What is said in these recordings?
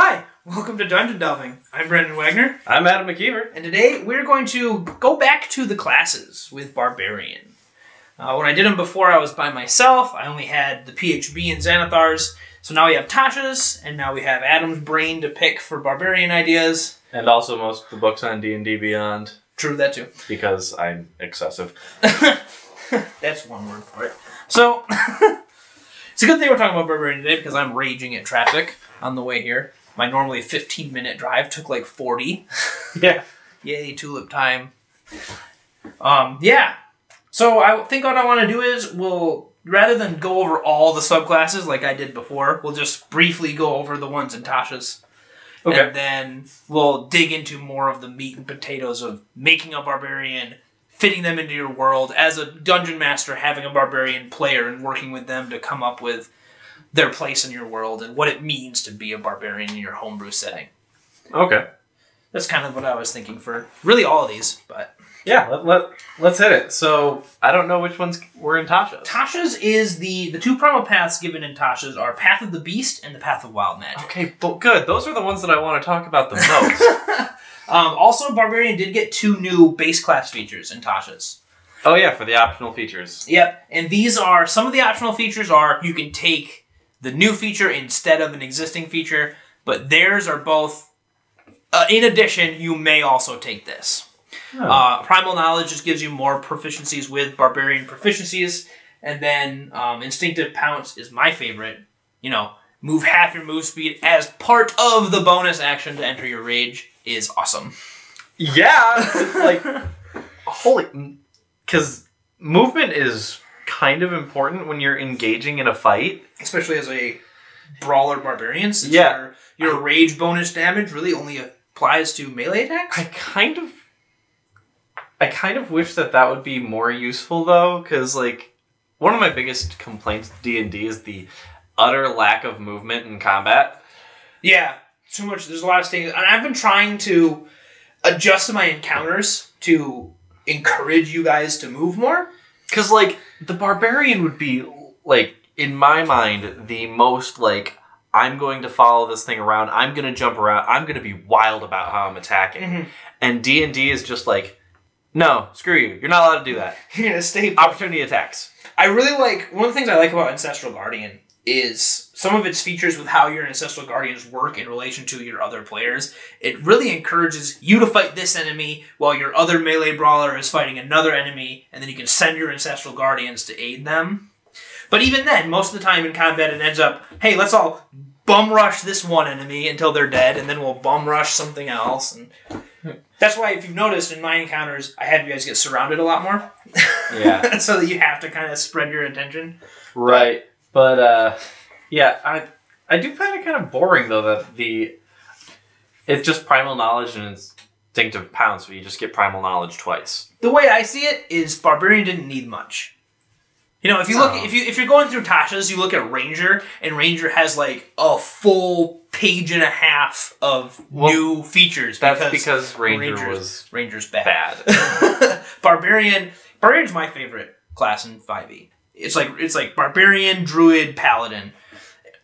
Hi, welcome to Dungeon Delving. I'm Brendan Wagner, I'm Adam McKeever. and today we're going to go back to the classes with Barbarian. Uh, when I did them before, I was by myself. I only had the PHB and Xanathars. So now we have Tasha's, and now we have Adam's brain to pick for Barbarian ideas. And also most of the books on D&D Beyond True, that too. because I'm excessive. That's one word for it. So, it's a good thing we're talking about Barbarian today because I'm raging at traffic on the way here. My normally 15 minute drive took like 40. Yeah. Yay, tulip time. Um, yeah. So I think what I want to do is we'll rather than go over all the subclasses like I did before, we'll just briefly go over the ones in Tasha's. Okay. And then we'll dig into more of the meat and potatoes of making a barbarian, fitting them into your world as a dungeon master, having a barbarian player and working with them to come up with their place in your world and what it means to be a barbarian in your homebrew setting. Okay. That's kind of what I was thinking for really all of these, but Yeah, let, let, let's hit it. So, I don't know which ones were in Tasha's. Tasha's is the the two primal paths given in Tasha's are Path of the Beast and the Path of Wild Magic. Okay, but good. Those are the ones that I want to talk about the most. Um, also, Barbarian did get two new base class features in Tasha's. oh yeah, for the optional features. Yep, and these are some of the optional features are you can take the new feature instead of an existing feature, but theirs are both. Uh, in addition, you may also take this. Uh, Primal Knowledge just gives you more proficiencies with Barbarian proficiencies, and then um, Instinctive Pounce is my favorite. You know, move half your move speed as part of the bonus action to enter your rage is awesome. yeah, like holy cuz movement is kind of important when you're engaging in a fight. especially as a brawler barbarian. Since Yeah. your, your rage bonus damage really only applies to melee attacks. I kind of I kind of wish that that would be more useful though cuz like one of my biggest complaints D&D is the utter lack of movement in combat. yeah, too much. There's a lot of things, and I've been trying to adjust my encounters to encourage you guys to move more. Cuz like the barbarian would be like in my mind the most like I'm going to follow this thing around. I'm going to jump around. I'm going to be wild about how I'm attacking. Mhm. And D&D is just like no, screw you. You're not allowed to do that. You're gonna stay. Opportunity attacks. I really like one of the things I like about Ancestral Guardian is some of its features with how your Ancestral Guardians work in relation to your other players. It really encourages you to fight this enemy while your other melee brawler is fighting another enemy, and then you can send your Ancestral Guardians to aid them. But even then, most of the time in combat, it ends up, hey, let's all bum rush this one enemy until they're dead, and then we'll bum rush something else. And that's why, if you've noticed in my encounters, I have you guys get surrounded a lot more. Yeah. so that you have to kind of spread your attention. Right. But uh yeah, I I do find it kind of boring though that the it's just primal knowledge and instinctive pounce, but you just get primal knowledge twice. The way I see it is Barbarian didn't need much. You know, if you look, No. if you if you're going through Tasha's, you look at Ranger, and Ranger has like a full page and a half of Well, new features. That's because, Ranger Ranger's- was Ranger's bad. bad. Barbarian, Barbarian's my favorite class in Five E. It's like it's like Barbarian, Druid, Paladin.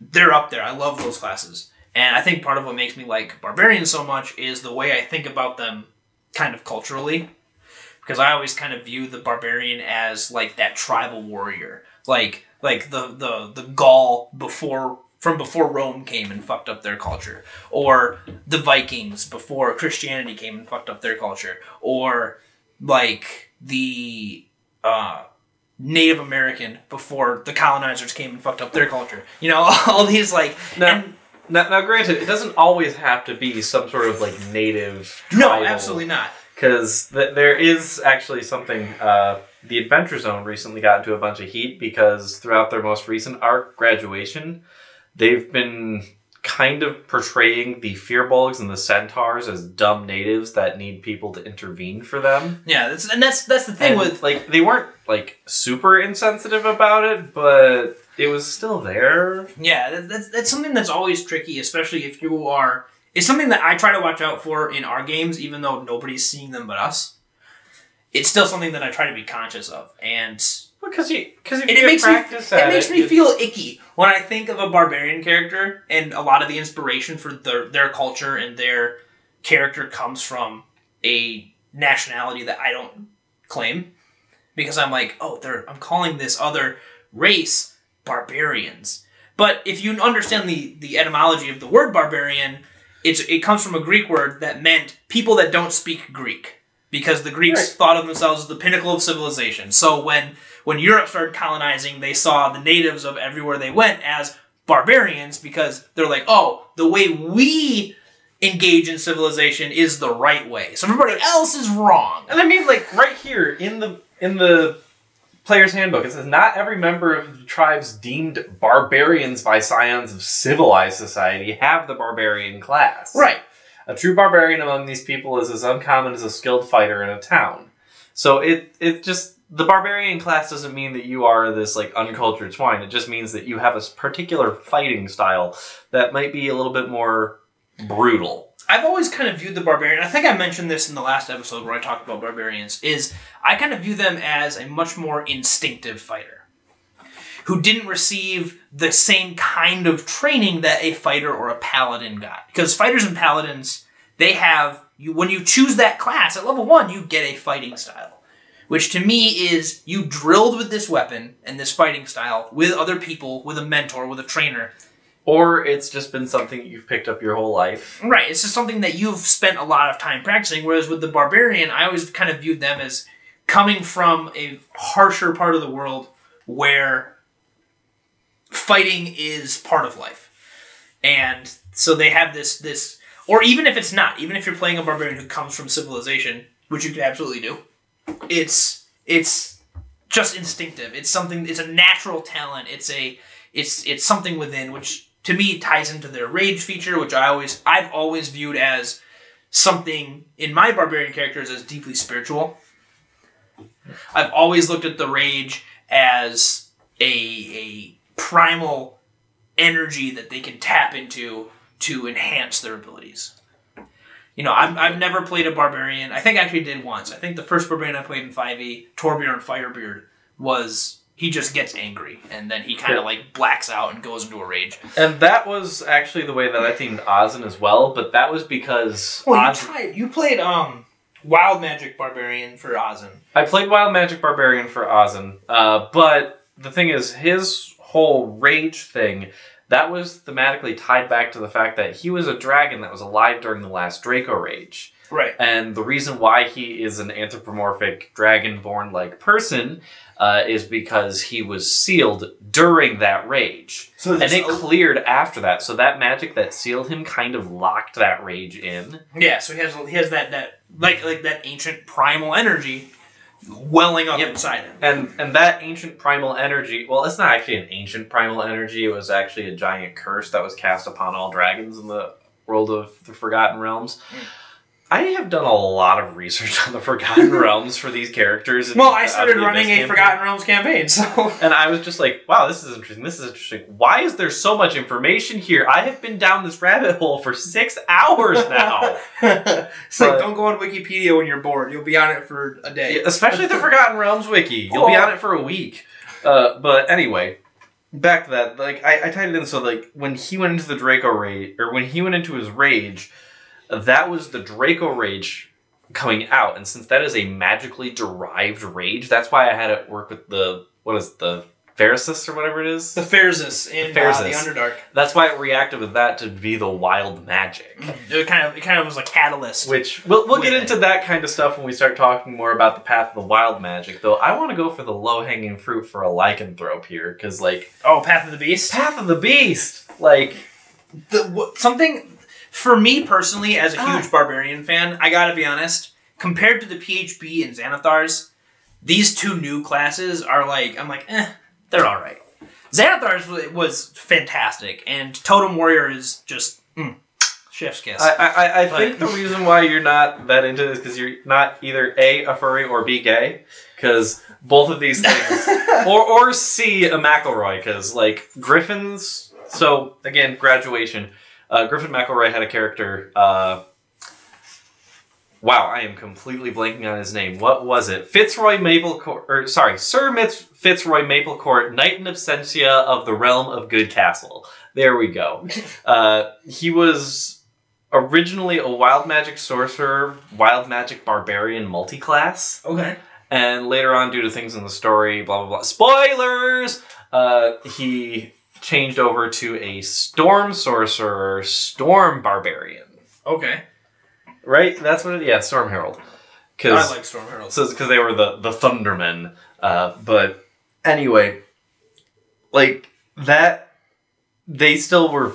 They're up there. I love those classes, and I think part of what makes me like Barbarian so much is the way I think about them, kind of culturally, because I always kind of view the Barbarian as like that tribal warrior, like like the the the Gaul before from before Rome came and fucked up their culture, or the Vikings before Christianity came and fucked up their culture, or like the uh, Native American before the colonizers came and fucked up their culture. You know, all these like Now- and now, now granted, it doesn't always have to be some sort of like native no, absolutely not. because th- there is actually something. Uh, the Adventure Zone recently got into a bunch of heat because throughout their most recent arc, Graduation, they've been kind of portraying the Firbolgs and the Centaurs as dumb natives that need people to intervene for them. Yeah, that's, and that's that's the thing And, with like they weren't like super insensitive about it, but it was still there. Yeah, that's, that's something that's always tricky, especially if you are. It's something that I try to watch out for in our games, even though nobody's seeing them but us. It's still something that I try to be conscious of. And Because you, because if And you it makes me it at makes me feel icky when I think of a barbarian character, and a lot of the inspiration for their their culture and their character comes from a nationality that I don't claim, because I'm like, oh, they're I'm calling this other race barbarians. But if you understand the the etymology of the word barbarian, it's it comes from a Greek word that meant people that don't speak Greek, because the Greeks Right. thought of themselves as the pinnacle of civilization. So when when Europe started colonizing, they saw the natives of everywhere they went as barbarians because they're like, oh, the way we engage in civilization is the right way. So everybody else is wrong. And I mean, like right here in the in the player's handbook, it says not every member of the tribes deemed barbarians by scions of civilized society have the barbarian class. Right. A true barbarian among these people is as uncommon as a skilled fighter in a town. So it it just the barbarian class doesn't mean that you are this like uncultured swine. It just means that you have a particular fighting style that might be a little bit more brutal. I've always kind of viewed the barbarian. I think I mentioned this in the last episode where I talked about barbarians. Is I kind of view them as a much more instinctive fighter, who didn't receive the same kind of training that a fighter or a paladin got. Because fighters and paladins, they have you when you choose that class at level one, you get a fighting style, which to me is you drilled with this weapon and this fighting style with other people, with a mentor, with a trainer, Or it's just been something that you've picked up your whole life. Right, it's just something that you've spent a lot of time practicing. Whereas with the barbarian, I always kind of viewed them as coming from a harsher part of the world where fighting is part of life, and so they have this this. Or even if it's not, even if you're playing a barbarian who comes from civilization, which you could absolutely do, it's it's just instinctive. It's something. It's a natural talent. It's a it's it's something within which to me ties into their rage feature, which I always I've always viewed as something in my barbarian characters as deeply spiritual. I've always looked at the rage as a a primal energy that they can tap into to enhance their abilities. You know, I've, I've never played a barbarian. I think I actually did once. I think the first barbarian I played in 5e, Torbjorn Firebeard, was he just gets angry and then he kind Yeah. of like blacks out and goes into a rage. And that was actually the way that I themed Ozin as well, but that was because Well, you Oz- tried. You played um Wild Magic Barbarian for Ozin. I played Wild Magic Barbarian for Ozin, uh, but the thing is, his whole rage thing that was thematically tied back to the fact that he was a dragon that was alive during the last Draco Rage. Right. And the reason why he is an anthropomorphic dragon-born like person uh, is because he was sealed during that rage, So and it cleared after that. So that magic that sealed him kind of locked that rage in. yeah, so he has he has that that like like that ancient primal energy welling up Yep. inside him. And and that ancient primal energy, well, it's not actually an ancient primal energy. It was actually a giant curse that was cast upon all dragons in the world of the Forgotten Realms. Hmm. I have done a lot of research on the Forgotten Realms for these characters. and Well, I started running a campaign. Forgotten Realms campaign, so And I was just like, wow, this is interesting. This is interesting. Why is there so much information here? I have been down this rabbit hole for six hours now. it's like don't go on Wikipedia when you're bored. You'll be on it for a day. Especially the Forgotten Realms wiki. You'll be on it for a week. Uh, but anyway, back to that. Like I, I tied it in so like when he went into the Draco rage, or when he went into his rage, that was the Draco rage coming out, and since that is a magically derived rage, that's why I had it work with the what is it, the Faerzress or whatever it is. The Faerzress in The Uh, the Underdark. That's why it reacted with that to be the wild magic. It kind of it kind of was a catalyst. Which we'll, we'll get With into that kind of stuff when we start talking more about the path of the wild magic. Though I want to go for the low hanging fruit for a lycanthrope here, because like oh, Path of the Beast. path of the beast, like the something for me personally as a Ah. huge barbarian fan i gotta be honest compared to the phb and xanathars these two new classes are like i'm like eh they're all right xanathars was fantastic and totem warrior is just mm, chef's kiss I I, I But- think the reason why you're not that into this because you're not either a a furry or b gay, because both of these things, or or c a McElroy, because like Griffins. So again, graduation. Uh, Griffin McElroy had a character. Uh, wow, I am completely blanking on his name. What was it? Fitzroy Maplecourt, or sorry, Sir Mitz, Fitzroy Maplecourt, Knight in Absentia of the Realm of Good Castle. There we go. uh, he was originally a wild magic sorcerer, wild magic barbarian multiclass, Okay. and later on, due to things in the story, blah blah blah, spoilers. Uh, he changed over to a storm sorcerer, storm barbarian. Okay. Right? That's what it, yeah, Storm Herald. Cause, I like Storm Herald. because they were the the Thundermen. Uh, but anyway, like that, they still were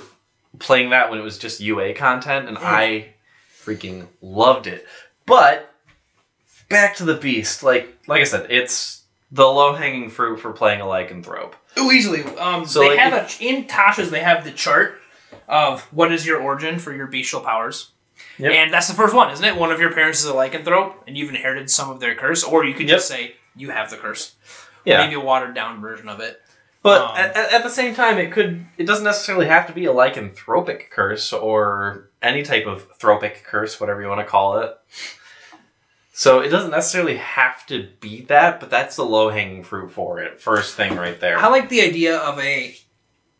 playing that when it was just UA content, and Mm. I freaking loved it. But back to the beast, like like I said, it's the low hanging fruit for playing a lycanthrope. Oh, easily. Um, So, they like, have a in Tasha's. They have the chart of what is your origin for your bestial powers, Yep. and that's the first one, isn't it? One of your parents is a lycanthrope, and you've inherited some of their curse, or you could just say you have the curse. Yeah. Maybe a watered down version of it. But Um, at, at- at the same time, it could it doesn't necessarily have to be a lycanthropic curse or any type of thropic curse, whatever you want to call it. So it doesn't necessarily have to be that, but that's the low hanging fruit for it. First thing right there. I like the idea of a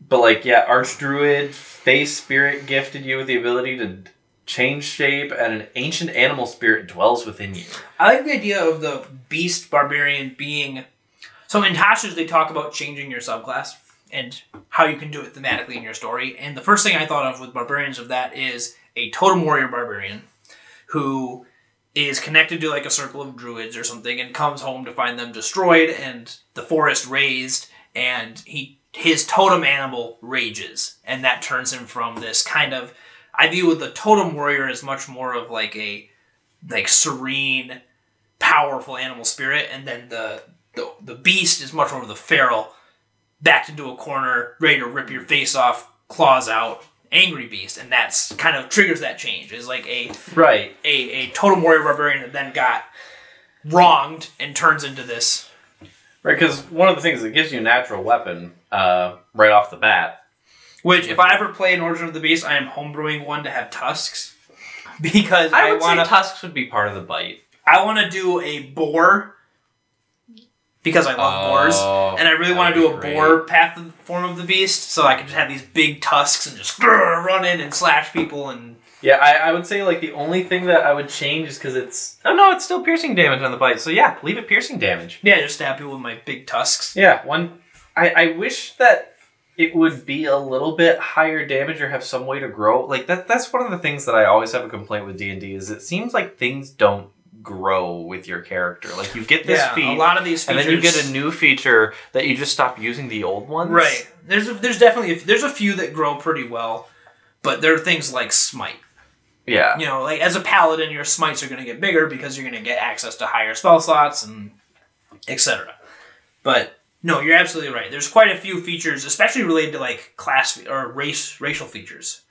But like, yeah, Archdruid, Fey Spirit gifted you with the ability to change shape, and an ancient animal spirit dwells within you. I like the idea of the beast barbarian being. So in Tasha's, they talk about changing your subclass and how you can do it thematically in your story. And the first thing I thought of with barbarians of that is a totem warrior barbarian who is connected to like a circle of druids or something and comes home to find them destroyed and the forest razed and he his totem animal rages. And that turns him from this kind of I view the totem warrior as much more of like a like serene powerful animal spirit, and then the the, the beast is much more of the feral, backed into a corner, ready to rip your face off, claws out, angry beast, and that's kind of triggers that change. Is like a Right. a, a totem warrior barbarian that then got wronged and turns into this. Right, because one of the things that gives you a natural weapon uh, right off the bat. Which, if I ever play an Origin of the Beast, I am homebrewing one to have tusks because I I, want tusks would be part of the bite. I want to do a boar because I love boars. Oh, And I really want to do a great. boar path of form of the beast, so I can just have these big tusks and just grrr, run in and slash people and Yeah, I, I would say like the only thing that I would change is because it's oh no, it's still piercing damage on the bite. So yeah, leave it piercing damage. yeah, just stab people with my big tusks. Yeah, one. I I wish that it would be a little bit higher damage or have some way to grow. Like that. That's one of the things that I always have a complaint with D and D is it seems like things don't grow with your character. Like you get this yeah, feat, a lot of these and features. then you get a new feature that you just stop using the old ones. right. There's a, there's definitely a, there's a few that grow pretty well, but there are things like smite. Yeah. You know, like as a paladin, your smites are going to get bigger because you're going to get access to higher spell slots and etc. But no, you're absolutely right. There's quite a few features, especially related to like class or race, racial features.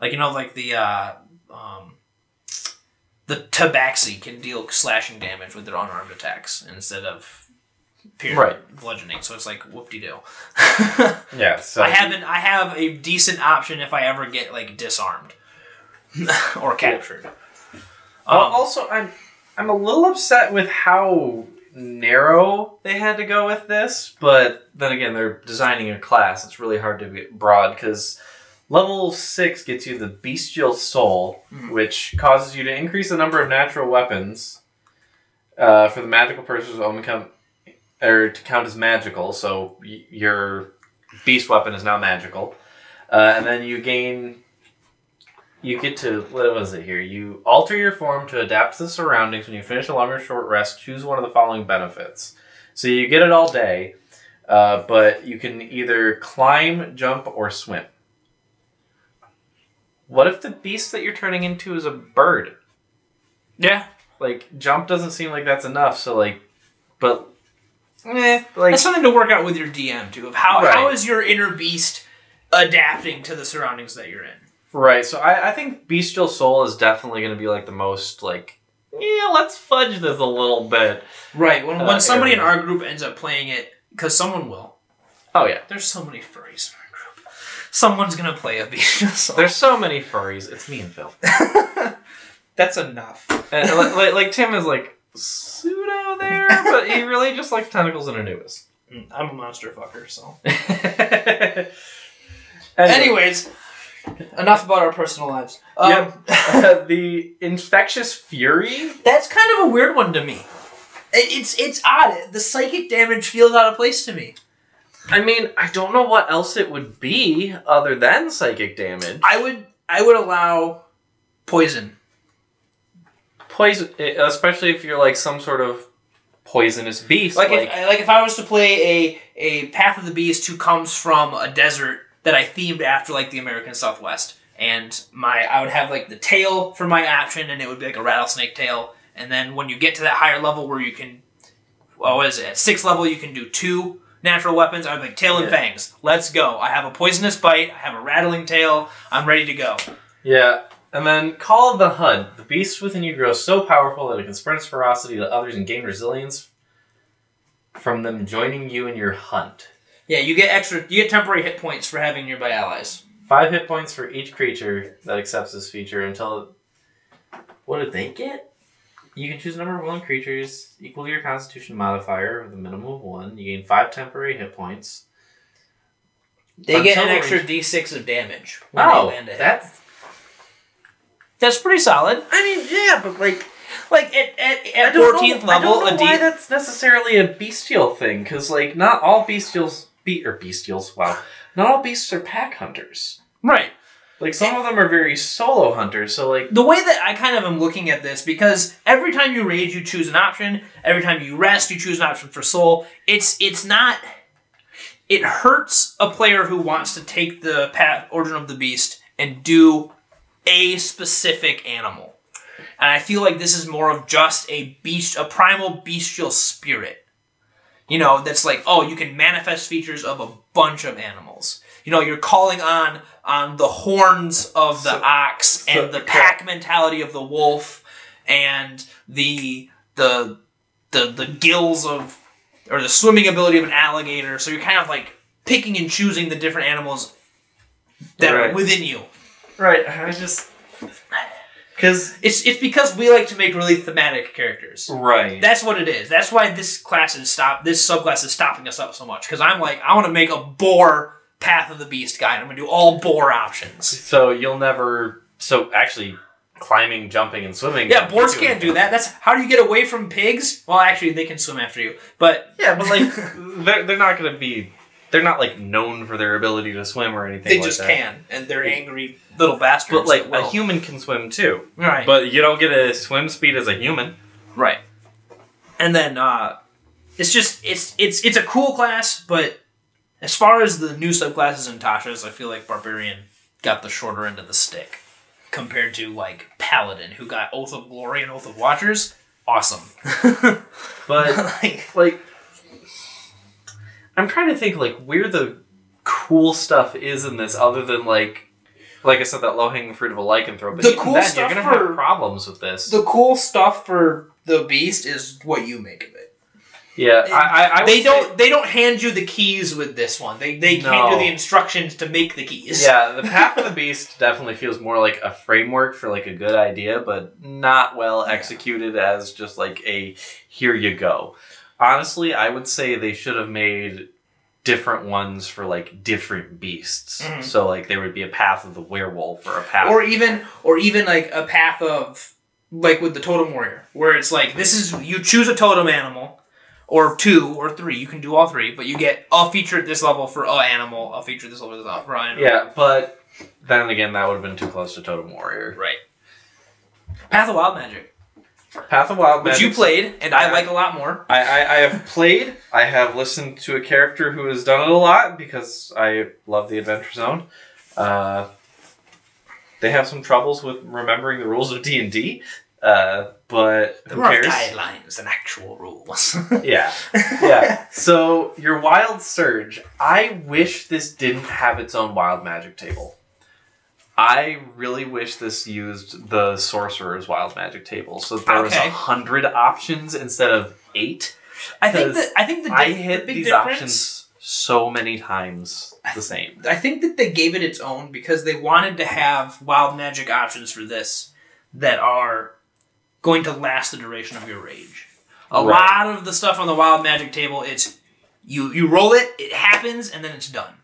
Like you know, like the uh, um, the tabaxi can deal slashing damage with their unarmed attacks instead of piercing Right. bludgeoning. So it's like whoop de doo. Yeah. So I haven't. I have a decent option if I ever get like disarmed or captured. Well, Um, also, I'm I'm a little upset with how narrow they had to go with this, but then again, they're designing a class. It's really hard to get broad because level six gets you the bestial soul, Mhm. which causes you to increase the number of natural weapons uh, for the magical person's only come or to count as magical. So y- your beast weapon is now magical, uh, and then you gain you get to what was it here? You alter your form to adapt to the surroundings. When you finish a long or short rest, choose one of the following benefits. So you get it all day, uh, but you can either climb, jump, or swim. What if the beast that you're turning into is a bird? yeah, Like jump doesn't seem like that's enough. So like, but eh, like that's something to work out with your DM too. Of how Right. how is your inner beast adapting to the surroundings that you're in? Right, so I, I think Bestial Soul is definitely going to be like the most like, yeah, let's fudge this a little bit. Right. When Uh, when somebody in our group ends up playing it, because someone will. Oh yeah, There's so many furries in our group. Someone's gonna play a beast. So. there's so many furries. It's me and Phil. That's enough. And, like, like, like Tim is like pseudo there, but he really just likes tentacles and Anubis. Mm, I'm a monster fucker, so. anyway, Anyways, enough about our personal lives. Um, Yep. the infectious fury. That's kind of a weird one to me. It- It's it's odd. The psychic damage feels out of place to me. I mean, I don't know what else it would be other than psychic damage. I would I would allow poison. Poison, eh, especially if you're like some sort of poisonous beast. Like, Like, if like if I was to play a a Path of the Beast who comes from a desert that I themed after like the American Southwest, and my I would have like the tail for my option, and it would be like a rattlesnake tail. And then when you get to that higher level where you can, well, what is it? At sixth level, you can do two natural weapons. I would like tail and Yeah. fangs. Let's go. I have a poisonous bite. I have a rattling tail. I'm ready to go. yeah. And then Call of the Hunt. The beast within you grows so powerful that it can spread its ferocity to others and gain resilience from them joining you in your hunt. Yeah, you get extra. You get temporary hit points for having nearby allies. Five hit points for each creature that accepts this feature until. What did they get? You can choose a number of willing creatures equal to your Constitution modifier with a minimum of one. You gain five temporary hit points. They get an extra range- D6 of damage when Oh, they land a hit. that's. That's pretty solid. I mean, yeah, but like Like at at, at fourteenth know, I level, don't know a D. why that's necessarily a bestial thing, because like not all bestials be or bestials. Wow, not all beasts are pack hunters. right. Like some of them are very solo hunters. So like The way that I kind of am looking at this, because every time you rage, you choose an option. Every time you rest, you choose an option for soul. It's it's not. It hurts a player who wants to take the path origin of the beast and do a specific animal. And I feel like this is more of just a beast, a primal bestial spirit. You know, that's like, oh, you can manifest features of a bunch of animals. You know, you're calling on on the horns of the So- ox and so- the pack mentality of the wolf and the the the the gills of or the swimming ability of an alligator. So you're kind of like picking and choosing the different animals that are within you. right, I just because It's it's because we like to make really thematic characters. right. That's what it is. That's why this class is stop. This subclass is stopping us up so much because I'm like I want to make a boar Path of the Beast guy. and I'm gonna do all boar options. so you'll never. So actually, climbing, jumping, and swimming. Yeah, boars can't do that. That's how do you get away from pigs? Well, actually, they can swim after you, but Yeah, but like they're they're not gonna be. They're not like known for their ability to swim or anything. they like just that. can, and they're angry little bastards. But like that a human can swim too. right? But you don't get a swim speed as a human. Right. And then uh it's just it's it's it's a cool class, but as far as the new subclasses and Tasha's, I feel like Barbarian got the shorter end of the stick compared to like Paladin, who got Oath of Glory and Oath of Watchers. Awesome. But like, like I'm trying to think like where the cool stuff is in this other than like like I said that low hanging fruit of a lycanthrope. The cool then, stuff you're gonna for- have problems with this. the cool stuff for the beast is what you make of it. Yeah, I, I, I they don't they don't hand you the keys with this one. They they hand you No. the instructions to make the keys. Yeah, the Path of the Beast definitely feels more like a framework for like a good idea, but not well executed as just like a here you go. Honestly, I would say they should have made different ones for like different beasts. Mhm. So like there would be a path of the werewolf or a path or even or even like a path of like with the totem warrior where it's like this is you choose a totem animal or two or three you can do all three but you get a feature at this level for a animal a feature at this level for a animal Yeah, but then again that would have been too close to Totem Warrior. right path of wild magic Path of Wild which you played and i Yeah. like a lot more I, I, I have played. I have listened to a character who has done it a lot because I love the Adventure Zone. Uh, they have some troubles with remembering the rules of D and D, uh, but who there are cares? guidelines and actual rules Yeah, yeah. So your Wild Surge. I wish this didn't have its own Wild Magic table. I really wish this used the Sorcerer's Wild Magic table, so there was a hundred options instead of eight. i think that i think the, I hit the these difference options so many times the same. I think that they gave it its own because they wanted to have wild magic options for this that are going to last the duration of your rage. A Right. lot of the stuff on the wild magic table, it's you you roll it, it happens, and then it's done.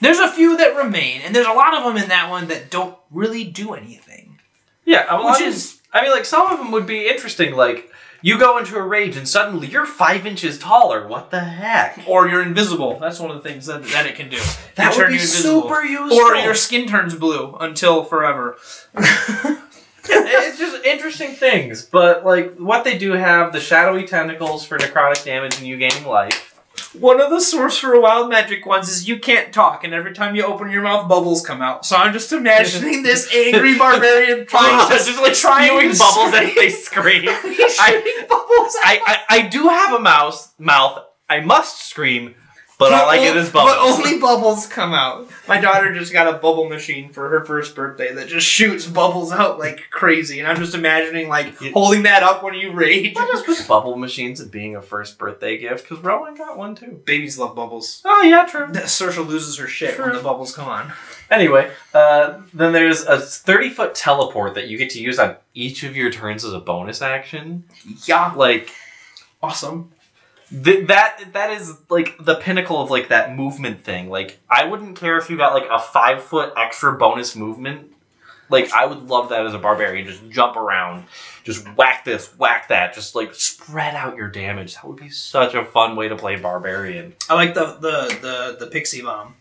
There's a few that remain, and there's a lot of them in that one that don't really do anything. Yeah, Which is- I mean, like some of them would be interesting. Like you go into a rage and suddenly you're five inches taller. What the heck? Or you're invisible. That's one of the things that, that it can do. That would be super useful. Or your skin turns blue until forever. it's just interesting things. But like what they do have the shadowy tentacles for necrotic damage and you gaining life. One of the sorcerer wild magic ones is you can't talk, and every time you open your mouth, bubbles come out. So I'm just imagining this angry barbarian trying to just like trying spewing bubbles as they scream. He's I, shooting bubbles. I, I I do have a mouse mouth. I must scream, but all I get is bubbles. But only bubbles come out. My daughter just got a bubble machine for her first birthday that just shoots bubbles out like crazy, and I'm just imagining like Yeah. holding that up when you rage. What is with bubble machines and being a first birthday gift? Because Rowan got one too. Babies love bubbles. Oh yeah, true. Saoirse loses her shit when the bubbles come on. Anyway, uh, then there's a 30 foot teleport that you get to use on each of your turns as a bonus action. Yeah, Like awesome. Th- that that is like the pinnacle of like that movement thing. Like I wouldn't care if you got like a five foot extra bonus movement. Like I would love that as a barbarian. Just jump around, just whack this, whack that, just like spread out your damage. That would be such a fun way to play barbarian. I like the the the, the pixie bomb.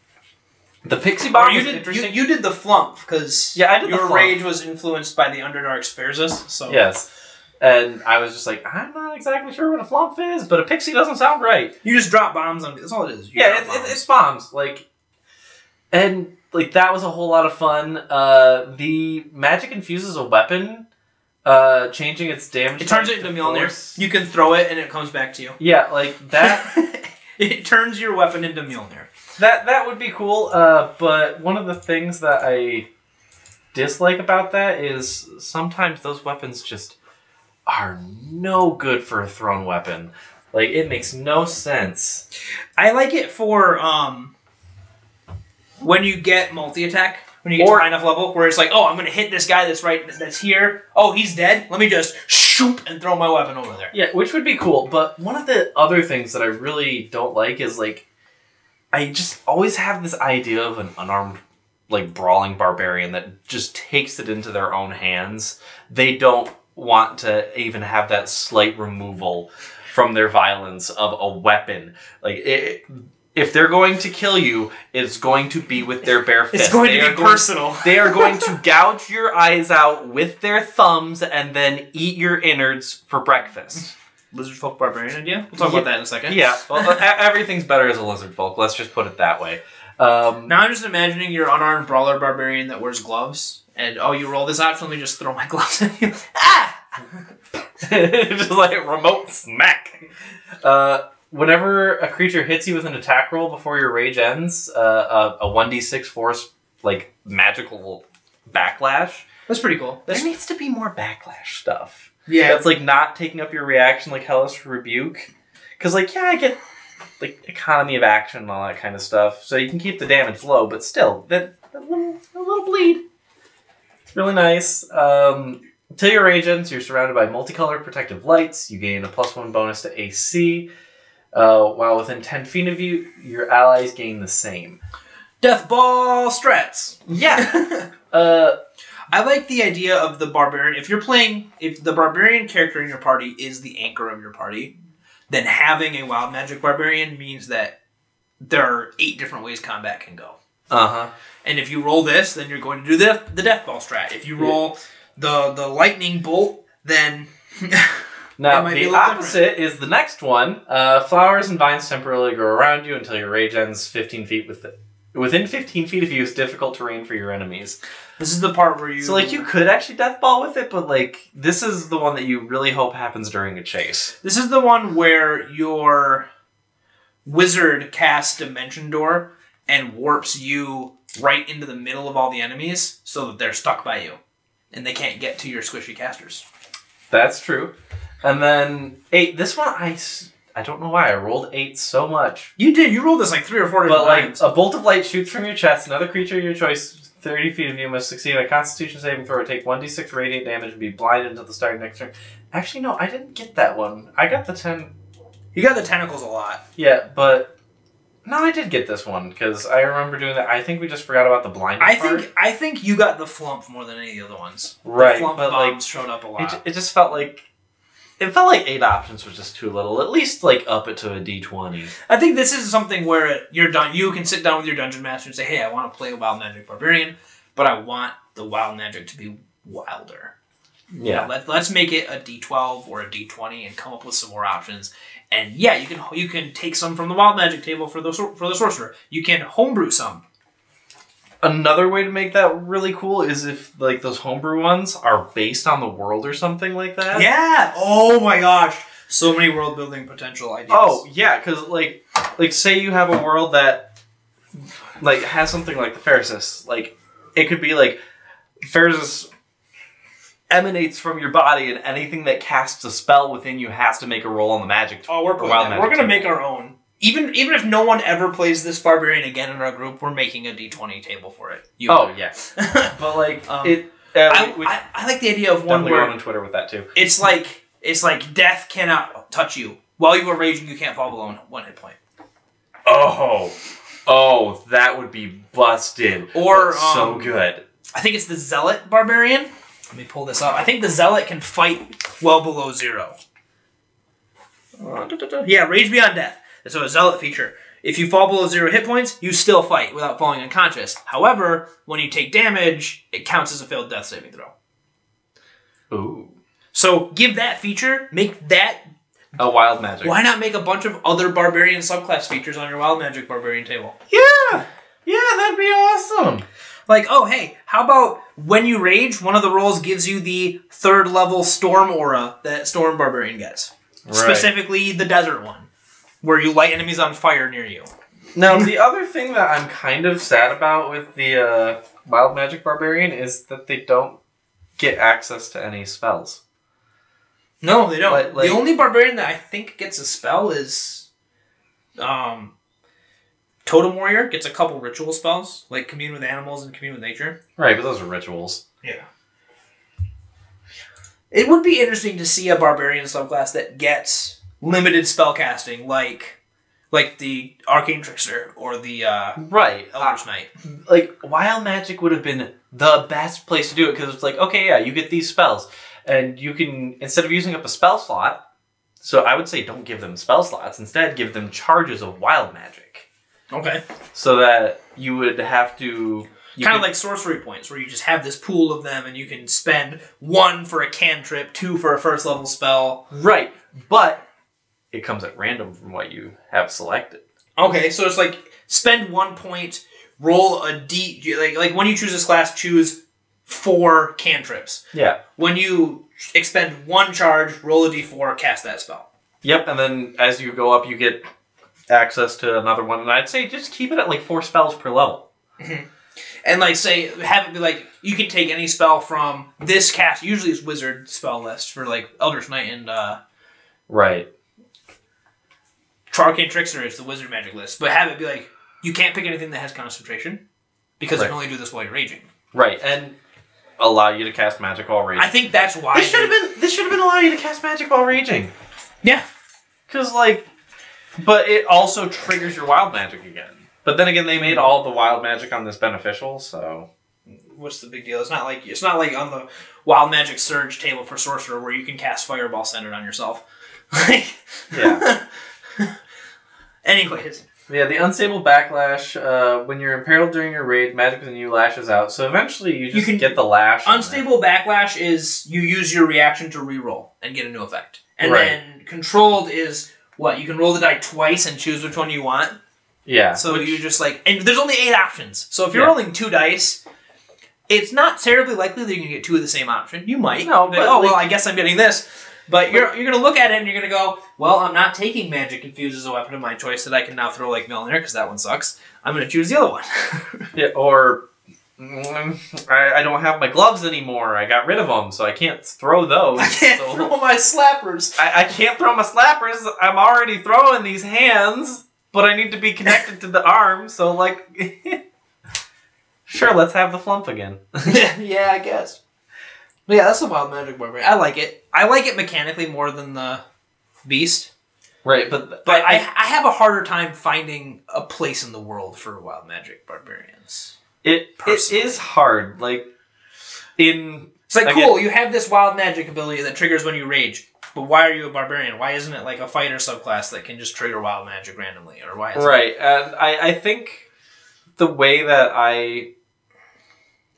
The pixie Or bomb you is did you, interesting. you did the flumph because Yeah, I did the your rage was influenced by the Underdark's Faerzress. So Yes. And I was just like, I'm not exactly sure what a flump is, but a pixie doesn't sound right. you just drop bombs on. That's all it is. You yeah, it's, bombs. it's, it's bombs. Like, and like that was a whole lot of fun. Uh, the magic infuses a weapon, uh, changing its damage. it turns it into to Mjolnir. You can throw it and it comes back to you. Yeah, like that. it turns your weapon into Mjolnir. that that would be cool. Uh, but one of the things that I dislike about that is sometimes those weapons just are no good for a thrown weapon. Like it makes no sense. I like it for um when you get multi attack. When you get Or- to high enough level, where it's like, oh, I'm gonna hit this guy that's right, that's here. Oh, he's dead. Let me just shoot and throw my weapon over there. Yeah, which would be cool. But one of the other things that I really don't like is like, I just always have this idea of an unarmed, like brawling barbarian that just takes it into their own hands. They don't want to even have that slight removal from their violence of a weapon. Like it, if they're going to kill you, it's going to be with their bare fists. It's going They to are be going- personal. they are going to gouge your eyes out with their thumbs and then eat your innards for breakfast. Lizard folk barbarian idea. We'll talk Yeah. about that in a second. Yeah, well, everything's better as a lizard folk. Let's just put it that way. Um, Now I'm just imagining your unarmed brawler barbarian that wears gloves, and oh, you roll this option. Let me just throw my gloves at you. Ah! just like a remote smack. Uh, whenever a creature hits you with an attack roll before your rage ends, uh, a one d six force like magical backlash. That's pretty cool. There needs to be more backlash stuff. yeah, That's like not taking up your reaction like Hellish Rebuke. Because, like, yeah, I get like economy of action and all that kind of stuff, so you can keep the damage low, but still, that, that little, a little bleed. It's really nice. Um, until your agents, you're surrounded by multicolored protective lights. You gain a plus one bonus to AC. Uh, while within 10 feet of you, your allies gain the same. death ball strats. Yeah. uh, I like the idea of the barbarian. If you're playing, if the barbarian character in your party is the anchor of your party, then having a wild magic barbarian means that there are eight different ways combat can go. uh huh. And if you roll this, then you're going to do the the death ball strat. If you roll the the lightning bolt, then Now, It might be a the opposite is the next one. Uh, flowers and vines temporarily grow around you until your rage ends 15 feet with within 15 feet of you is difficult terrain for your enemies. this is the part where you So, like, you could actually death ball with it, but like, this is the one that you really hope happens during a chase. This is the one where your wizard casts Dimension Door and warps you right into the middle of all the enemies so that they're stuck by you. And they can't get to your squishy casters. That's true. And then eight. This one, I s- I don't know why I rolled eight so much, You did. You rolled this like three or four but like times. a bolt of light shoots from your chest. Another creature of your choice 30 feet of you must succeed a constitution saving throw or take 1d6 radiant damage and be blinded until the start of next turn. Actually, no, I didn't get that one. I got the 10. You got the tentacles a lot. Yeah, but. No, I did get this one because I remember doing that. I think we just forgot about the blinded I part. think I think you got the flumph more than any of the other ones. Right, the flumph but, like, showed up a lot. ju- it just felt like. It felt like eight options was just too little. At least, like, up it to a d20. I think this is something where you're done. You can sit down with your dungeon master and say, "Hey, I want to play a wild magic barbarian, but I want the wild magic to be wilder. You know, let, let's make it a D12 or a D20 and come up with some more options. And yeah, you can you can take some from the wild magic table for the for the sorcerer. You can homebrew some. Another way to make that really cool is if like those homebrew ones are based on the world or something like that. Yeah. Oh my gosh. So many world building potential ideas. Oh yeah, because like like say you have a world that like has something like the Faerzress. Like it could be like Faerzress emanates from your body, and anything that casts a spell within you has to make a roll on the magic. Oh, we're putting that. We're gonna table. make our own. Even even if no one ever plays this barbarian again in our group, we're making a D20 table for it. You Oh yeah, but like Um, it. Uh, I, we, I, I like the idea of one where on Twitter with that too. it's like it's like death cannot touch you while you are raging. You can't fall below one hit point. Oh, oh, that would be busted. Or, so um, good. I think it's the zealot barbarian. Let me pull this up. I think the zealot can fight well below zero. Uh, da, da, da. Yeah, rage beyond death. So a zealot feature. If you fall below zero hit points, you still fight without falling unconscious. However, when you take damage, it counts as a failed death saving throw. Ooh, So give that feature, make that. a wild magic. Why not make a bunch of other barbarian subclass features on your wild magic barbarian table? Yeah, yeah, that'd be awesome. Like, oh, hey, how about when you rage, one of the rolls gives you the third level storm aura that Storm Barbarian gets. Specifically, the desert one, where you light enemies on fire near you. Now, the other thing that I'm kind of sad about with the uh, Wild Magic Barbarian is that they don't get access to any spells. No, they don't. Like- like- the only barbarian that I think gets a spell is, um, Totem Warrior gets a couple ritual spells, like commune with animals and commune with nature. Right, but those are rituals. Yeah. It would be interesting to see a barbarian subclass that gets limited spell casting, like like the arcane trickster or the uh, Right. eldritch knight. like, Wild Magic would have been the best place to do it because it's like, okay, yeah, you get these spells. And you can, instead of using up a spell slot, so I would say don't give them spell slots. Instead, give them charges of Wild Magic. Okay. So that you would have to. you Kind of like sorcery points, where you just have this pool of them, and you can spend one for a cantrip, two for a first level spell. Right, but it comes at random from what you have selected. Okay, so it's like spend one point, roll a d. Like like when you choose this class, choose four cantrips. Yeah. When you expend one charge, roll a d4, cast that spell. Yep, and then as you go up, you get access to another one. And I'd say just keep it at like four spells per level. And like say have it be like you can take any spell from this cast. Usually it's wizard spell list for like Eldritch Knight and uh Right. Arcane Trickster is the wizard magic list. But have it be like you can't pick anything that has concentration because Right. you can only do this while you're raging. Right, and allow you to cast magic while raging. I think that's why this should have been. This should have been allow you to cast magic while raging. Yeah. Because like, but it also triggers your wild magic again. But then again, they made all the wild magic on this beneficial, so What's the big deal? It's not like it's not like on the Wild Magic Surge table for Sorcerer where you can cast Fireball centered on yourself. Like Yeah. Anyways, Yeah, the unstable backlash. Uh, when you're imperiled during your raid, magic within you lashes out. So eventually, you just can- get the lash. unstable backlash is you use your reaction to reroll and get a new effect. And Right. then controlled is what? You can roll the die twice and choose which one you want. Yeah. So which- you just like and there's only eight options. So if you're Yeah. rolling two dice, it's not terribly likely that you're gonna get two of the same option. You might. No, Like, but, oh well, I guess I'm getting this. But you're you're gonna look at it and you're gonna go, well, I'm not taking magic infused as a weapon of my choice that I can now throw like Mjolnir because that one sucks. I'm gonna choose the other one. Yeah, or I, I don't have my gloves anymore. I got rid of them, so I can't throw those. I can't so- throw my slappers. I, I can't throw my slappers. I'm already throwing these hands, but I need to be connected to the arm. So like, Sure, let's have the flumph again. yeah, I guess. But yeah, that's the wild magic barbarian. I like it. I like it mechanically more than the beast. right, but But I, I have a harder time finding a place in the world for wild magic barbarians. It it Personally. is hard. Like in It's like Again- cool, you have this wild magic ability that triggers when you rage. But why are you a barbarian? Why isn't it like a fighter subclass that can just trigger wild magic randomly? Or why is right, and I I think the way that I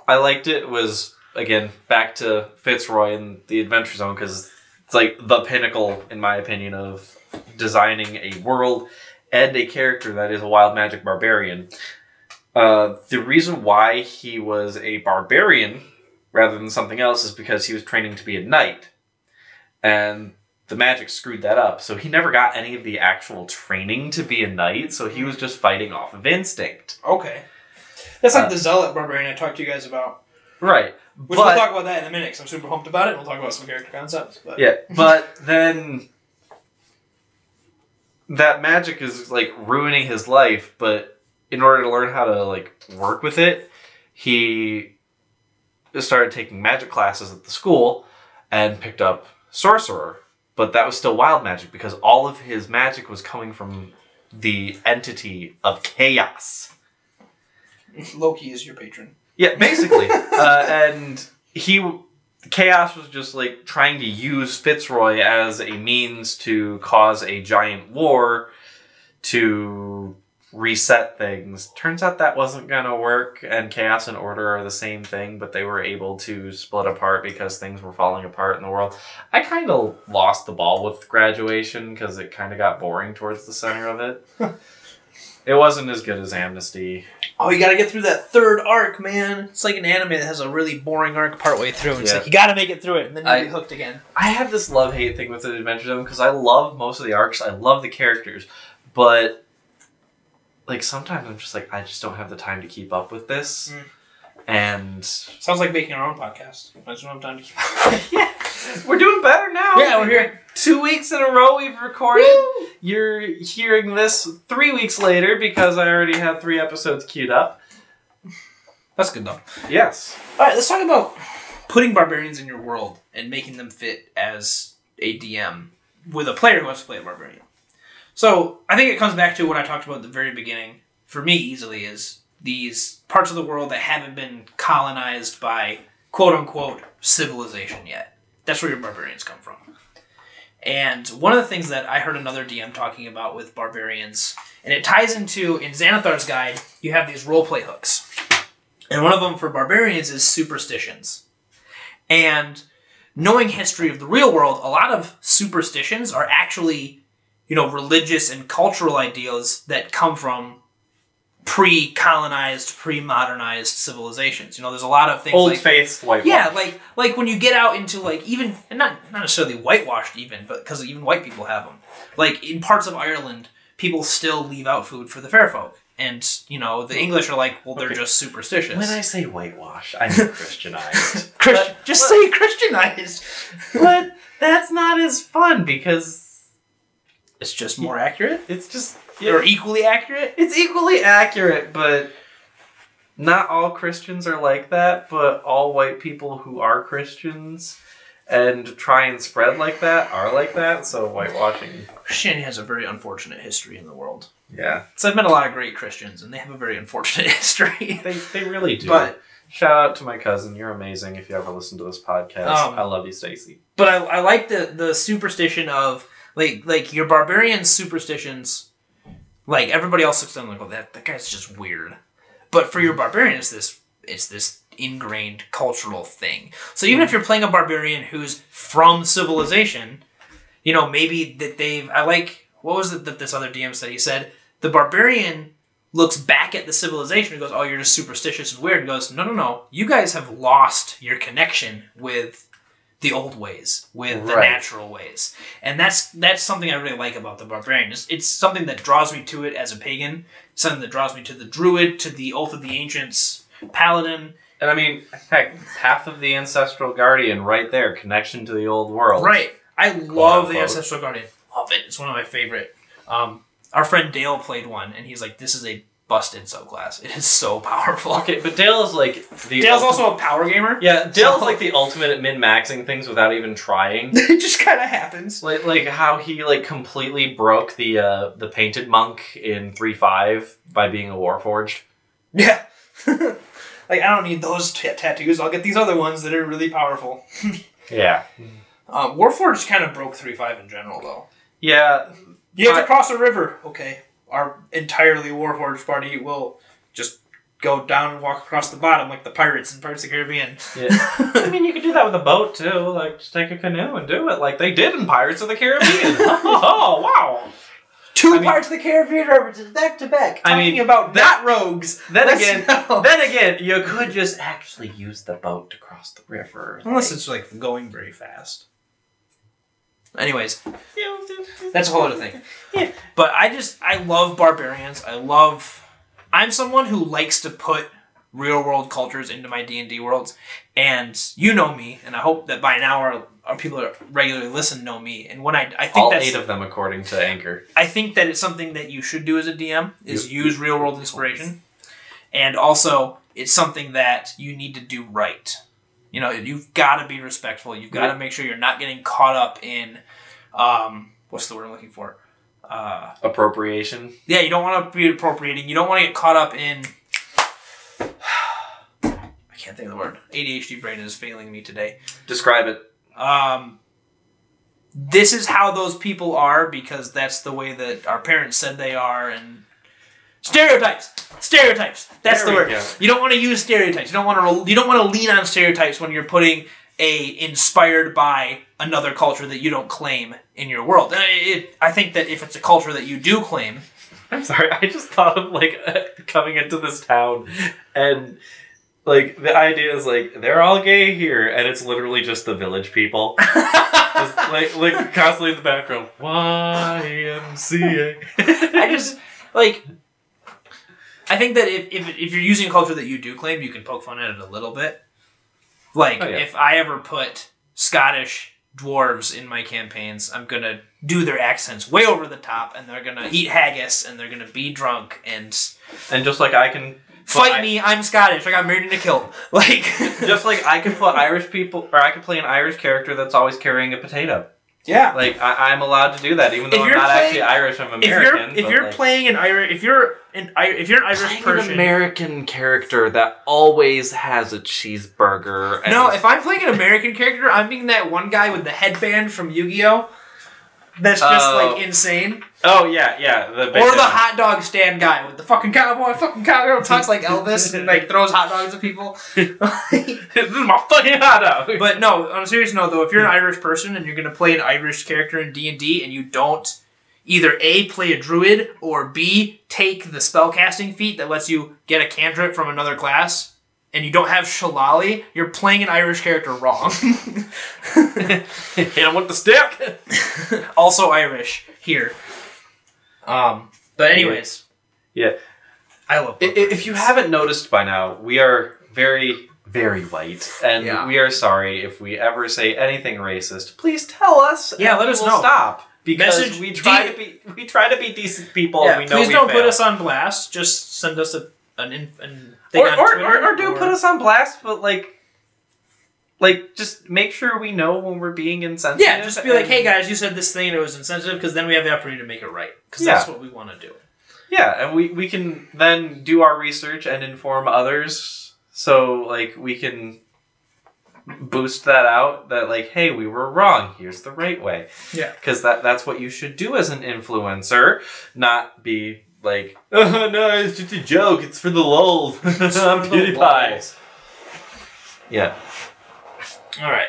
I liked it was again back to Fitzroy and the Adventure Zone because it's like the pinnacle, in my opinion, of designing a world and a character that is a wild magic barbarian. Uh, the reason why he was a barbarian rather than something else is because he was training to be a knight, and the magic screwed that up. So he never got any of the actual training to be a knight. So he was just fighting off of instinct. Okay. That's like Uh, the zealot barbarian I talked to you guys about. Right. Which but, we'll talk about that in a minute because I'm super pumped about it. We'll talk about some character concepts. But Yeah, but then that magic is like ruining his life, but in order to learn how to like work with it, he started taking magic classes at the school and picked up sorcerer. But that was still wild magic because all of his magic was coming from the entity of chaos. Loki is your patron. Yeah, basically. uh, and he, Chaos was just like trying to use Fitzroy as a means to cause a giant war to reset things. Turns out that wasn't gonna work, and Chaos and Order are the same thing, but they were able to split apart because things were falling apart in the world. I kind of lost the ball with graduation because it kind of got boring towards the center of it. it wasn't as good as Amnesty. Oh, you gotta get through that third arc, man. It's like an anime that has a really boring arc partway through. And it's Yeah. like you gotta make it through it, and then you'll I- be hooked again. I have this love hate thing with the Adventure Zone because I love most of the arcs. I love the characters, but like sometimes I'm just like I just don't have the time to keep up with this. Mm. And Sounds like making our own podcast. I just don't have time to keep. up. yeah, we're doing better now. Yeah, we're here. Two weeks in a row we've recorded. You're hearing this three weeks later because I already had three episodes queued up. That's good though. Yes. All right, let's talk about putting barbarians in your world and making them fit as a DM with a player who wants to play a barbarian. So I think it comes back to what I talked about at the very beginning. For me, easily is these parts of the world that haven't been colonized by quote unquote civilization yet. That's where your barbarians come from. And one of the things that I heard another DM talking about with barbarians, and it ties into in Xanathar's guide, you have these roleplay hooks. And one of them for barbarians is superstitions. And knowing history of the real world, a lot of superstitions are actually, you know, religious and cultural ideas that come from pre-colonized, pre-modernized civilizations. You know, there's a lot of things Old like faiths, white. yeah, like like when you get out into like even and not not necessarily whitewashed even, but because even white people have them. Like in parts of Ireland, people still leave out food for the fair folk, and you know the English are like, well, they're Okay. just superstitious. When I say whitewash, I mean Christianized. Christ- But- just say Christianized. but that's not as fun because It's just more accurate it's just or equally accurate. it's equally accurate, but not all Christians are like that. But all white people who are Christians and try and spread like that are like that. So whitewashing, Christianity has a very unfortunate history in the world. yeah, So I've met a lot of great Christians, and they have a very unfortunate history. they they really do. but shout out to my cousin. You're amazing. If you ever listen to this podcast, Um, I love you, Stacy. but I, I like the the superstition of like like your barbarian superstitions like everybody else looks at them like oh that, that guy's just weird. But for your barbarian it's this it's this ingrained cultural thing. So even if mhm. you're playing a barbarian who's from civilization you know maybe that they've i like what was it that this other dm said? He said the barbarian looks back at the civilization and goes oh you're just superstitious and weird and goes no no no. You guys have lost your connection with the old ways with the Right. natural ways. And that's that's something i really like about the barbarian. It's, it's something that draws me to it as a pagan something that draws me to the druid to the oath of the ancients paladin. And I mean, heck, half of the ancestral guardian right there, connection to the old world. right. I love the ancestral guardian. Love it. It's one of my favorite. Um, our friend dale played one and he's like this is a busted subclass. It is so powerful. Okay, but Dale is like the Dale's ulti- also a power gamer. yeah. Dale's So- like the ultimate at min maxing things without even trying. it just kind of happens. like like how he like completely broke the uh the painted monk in three five by being a warforged. Yeah. like I don't need those t- tattoos. I'll get these other ones that are really powerful. Yeah. Um, Warforged kind of broke three five in general though. Yeah. You have I- to cross a river. Okay, our entirely Warforged party will just go down and walk across the bottom like the pirates in Pirates of the Caribbean. Yeah. I mean, you could do that with a boat too. Like, just take a canoe and do it, like they did in Pirates of the Caribbean. oh wow! Two I mean- Pirates of the Caribbean references back to back. I mean, about that- not rogues. Then Let's again, go. then again, you could just actually use the boat to cross the river. unless it's like going very fast. Anyways, That's a whole other thing. Yeah. But I just I love barbarians. I love I'm someone who likes to put real world cultures into my D&D worlds and you know me and I hope that by now our, our people that regularly listen know me and when I I think All that's eight of them, according to Anchor. I think that it's something that you should do as a DM is use real world inspiration. And also it's something that you need to do right. You know, you've got to be respectful. You've got to make sure you're not getting caught up in um what's the word I'm looking for? Uh Appropriation. yeah, you don't want to be appropriating. You don't want to get caught up in. I can't think of the word. ADHD brain is failing me today. Describe it. Um, this is how those people are because that's the way that our parents said they are, and stereotypes. Stereotypes. That's There the word. go. You don't want to use stereotypes. You don't want to. You don't want to lean on stereotypes when you're putting a inspired by another culture that you don't claim in your world. And it, I think that if it's a culture that you do claim, I'm sorry. I just thought of like coming into this town, and like the idea is like they're all gay here, and it's literally just the village people, just like like constantly in the background. YMCA. I just like. I think that if, if, if you're using a culture that you do claim, you can poke fun at it a little bit. Like Oh, yeah. if I ever put Scottish dwarves in my campaigns, I'm gonna do their accents way over the top, and they're gonna eat haggis, and they're gonna be drunk and and just like I can fight I- me. I'm Scottish. I got married in a kilt. Like just like I could put Irish people, or I could play an Irish character that's always carrying a potato. Yeah. Like I, I'm allowed to do that, even though I'm not playing- actually Irish. I'm If you're American. if you're like, playing an Irish if you're an if you're an Irish person an American character that always has a cheeseburger. No, if I'm playing an American character, I'm being that one guy with the headband from Yu-Gi-Oh. That's just Oh. like insane. oh yeah, yeah, the Or the hot dog stand guy with the fucking cowboy, fucking cowboy talks like Elvis and like throws hot dogs at people. this is my fucking hot dog. but no, on a serious note though, if you're an Irish person and you're gonna play an Irish character in D and D and you don't either A play a druid or B take the spellcasting feat that lets you get a cantrip from another class and you don't have Shillelagh, you're playing an Irish character wrong. Hit him with the stick. also Irish here. Um, but anyways, Yeah. I love. I- i- If you haven't noticed by now, we are very, very white, and Yeah. we are sorry if we ever say anything racist. Please tell us. Yeah, let us know. Stop because Message we try D- to be we try to be decent people. yeah, and we know please don't fail. put us on blast. Just send us a an, an or, or, or, or do put us on blast, but like. Like, just make sure we know when we're being insensitive. Yeah, just be like, hey guys, you said this thing and it was insensitive, because then we have the opportunity to make it right. Because Yeah. that's what we want to do. Yeah, and we, we can then do our research and inform others. So, like, we can boost that out that, like, hey, we were wrong. Here's the right way. Yeah. Because that, that's what you should do as an influencer, not be like, oh, no, it's just a joke. It's for the lulz. I'm PewDiePie. Yeah. All right.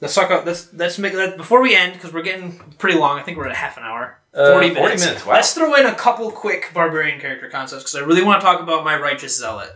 Let's talk about let's let's make that before we end because we're getting pretty long. I think we're at a half an hour, Uh, forty 40 minutes. minutes, wow. Let's throw in a couple quick barbarian character concepts because I really want to talk about my righteous zealot.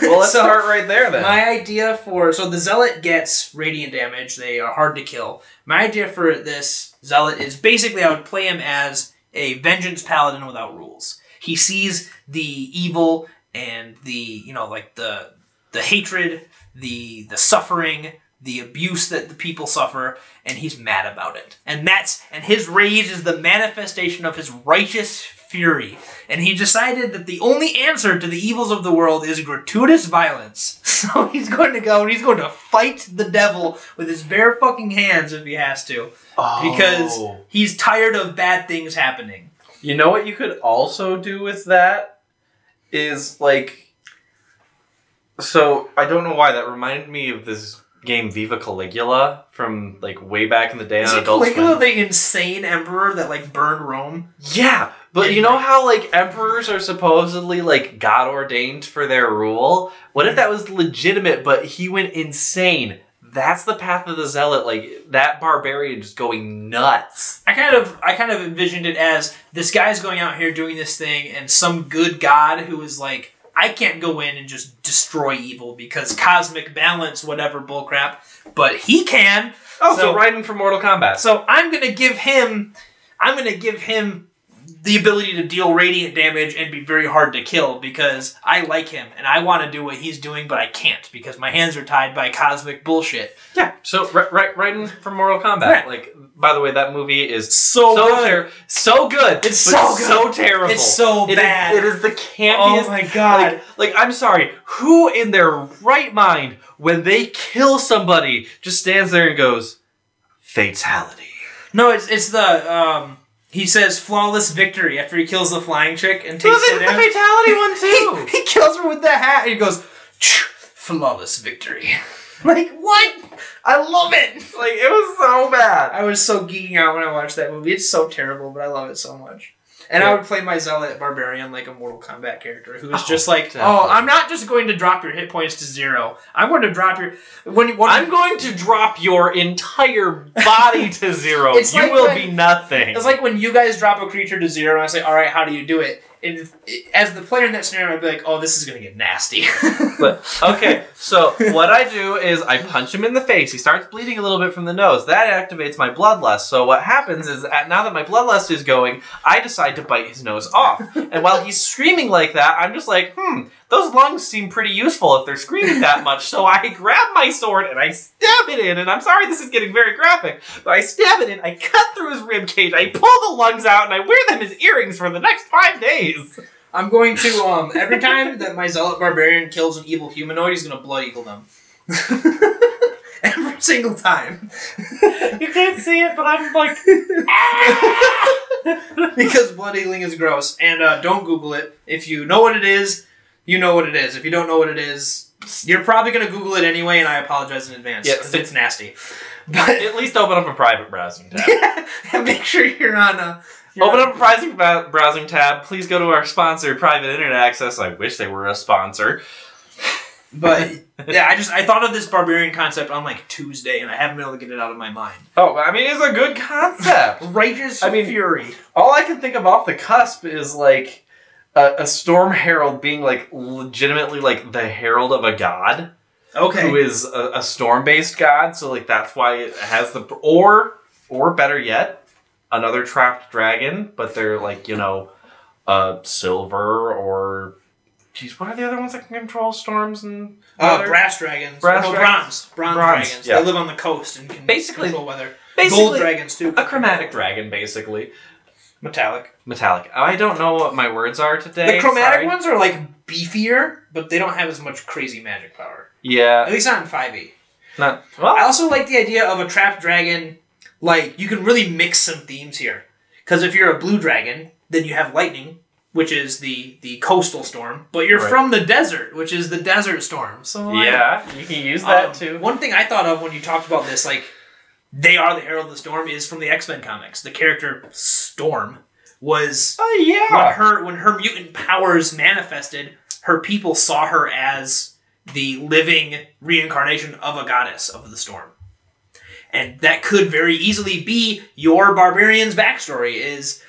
Well, let's So- start right there then. My idea for so the zealot gets radiant damage. They are hard to kill. My idea for this zealot is basically I would play him as a vengeance paladin without rules. He sees the evil and the you know like the the hatred, the the suffering, the abuse that the people suffer, and he's mad about it. And that's and his rage is the manifestation of his righteous fury, and he decided that the only answer to the evils of the world is gratuitous violence. So he's going to go and he's going to fight the devil with his bare fucking hands if he has to, because Oh. he's tired of bad things happening. You know what you could also do with that is like so I don't know why that reminded me of this game Viva Caligula from like way back in the day Is on Adult Caligula Swim. the insane emperor that like burned Rome? Yeah, but you know how like emperors are supposedly like god ordained for their rule? What if that was legitimate but he went insane? That's the path of the zealot, like that barbarian just going nuts. I kind of I kind of envisioned it as this guy's going out here doing this thing, and some good god who is like, I can't go in and just destroy evil because cosmic balance, whatever bullcrap, but he can. Oh, so, So- Raiden from Mortal Kombat. So I'm gonna give him, I'm gonna give him the ability to deal radiant damage and be very hard to kill because I like him and I want to do what he's doing, but I can't because my hands are tied by cosmic bullshit. Yeah, so right, right, Raiden from Mortal Kombat. Right. Like, by the way, that movie is So, so good. ter- so good. It's so good. so terrible. It's so It is- bad. it is the campiest. Oh my god. Like, like, I'm sorry. Who in their right mind, when they kill somebody, just stands there and goes, "Fatality"? No, it's it's the um. He says flawless victory after he kills the flying chick and takes Well, takes the, fatality one too. he kills her with the hat and he goes flawless victory. Like what? I love it. like it was so bad. I was so geeking out when I watched that movie. It's so terrible, but I love it so much. And Yeah. I would play my zealot barbarian like a Mortal Kombat character who was Oh, just like, definitely. "Oh, I'm not just going to drop your hit points to zero. I'm going to drop your when when I'm going to drop your entire body to zero. You like will when- be nothing. It's like when you guys drop a creature to zero, and I say, "All right, how do you do it?" And if- as the player in that scenario, I'd be like, "Oh, this is gonna get nasty." But okay, so what I do is I punch him in the face. He starts bleeding a little bit from the nose. That activates my bloodlust. So what happens is, at, now that my bloodlust is going, I decide to bite his nose off. And while he's screaming like that, I'm just like, hmm, those lungs seem pretty useful if they're screaming that much. So I grab my sword and I stab it in. And I'm sorry this is getting very graphic, but I stab it in. I cut through his rib cage. I pull the lungs out, and I wear them as earrings for the next five days. I'm going to um every time that my zealot barbarian kills an evil humanoid, he's gonna blood eagle them. every single time. You can't see it, but I'm like. because blood eagling is gross. And uh, don't Google it. If you know what it is, you know what it is. If you don't know what it is, you're probably gonna Google it anyway, and I apologize in advance. Yeah, it's nasty. But At least open up a private browsing tab. and make sure you're on. a. you're Open on- up a private browsing tab. Please go to our sponsor, Private Internet Access. I wish they were a sponsor. But yeah, I just I thought of this barbarian concept on like Tuesday, and I haven't been able to get it out of my mind. Oh, I mean, it's a good concept. Righteous I mean- fury. All I can think of off the cusp is like a, a storm herald being like legitimately like the herald of a god Okay. who is a, a storm based god. So like that's why it has the or or better yet, another trapped dragon, but they're like you know, uh, silver or. Geez, what are the other ones that can control storms and Uh, brass dragons. Brass no, dragons. bronze. Bronze, Bronze, dragons. yeah. They live on the coast and can Basically- control weather. Basically, Gold dragons too. a chromatic dragon, basically. Metallic. Metallic. I don't know what my words are today. The chromatic sorry. ones are like beefier, but they don't have as much crazy magic power. Yeah, At least not in 5e. not I also like the idea of a trapped dragon. Like, you can really mix some themes here. Because if you're a blue dragon, then you have lightning, which is the, the coastal storm. But you're Right. from the desert, which is the desert storm. So like, Yeah, you can use that Um, too. One thing I thought of when you talked about this, like they are the Herald of the Storm, is from the X Men comics. The character Storm was Oh when yeah. her when her mutant powers manifested. Her people saw her as the living reincarnation of a goddess of the storm, and that could very easily be your barbarian's backstory. Is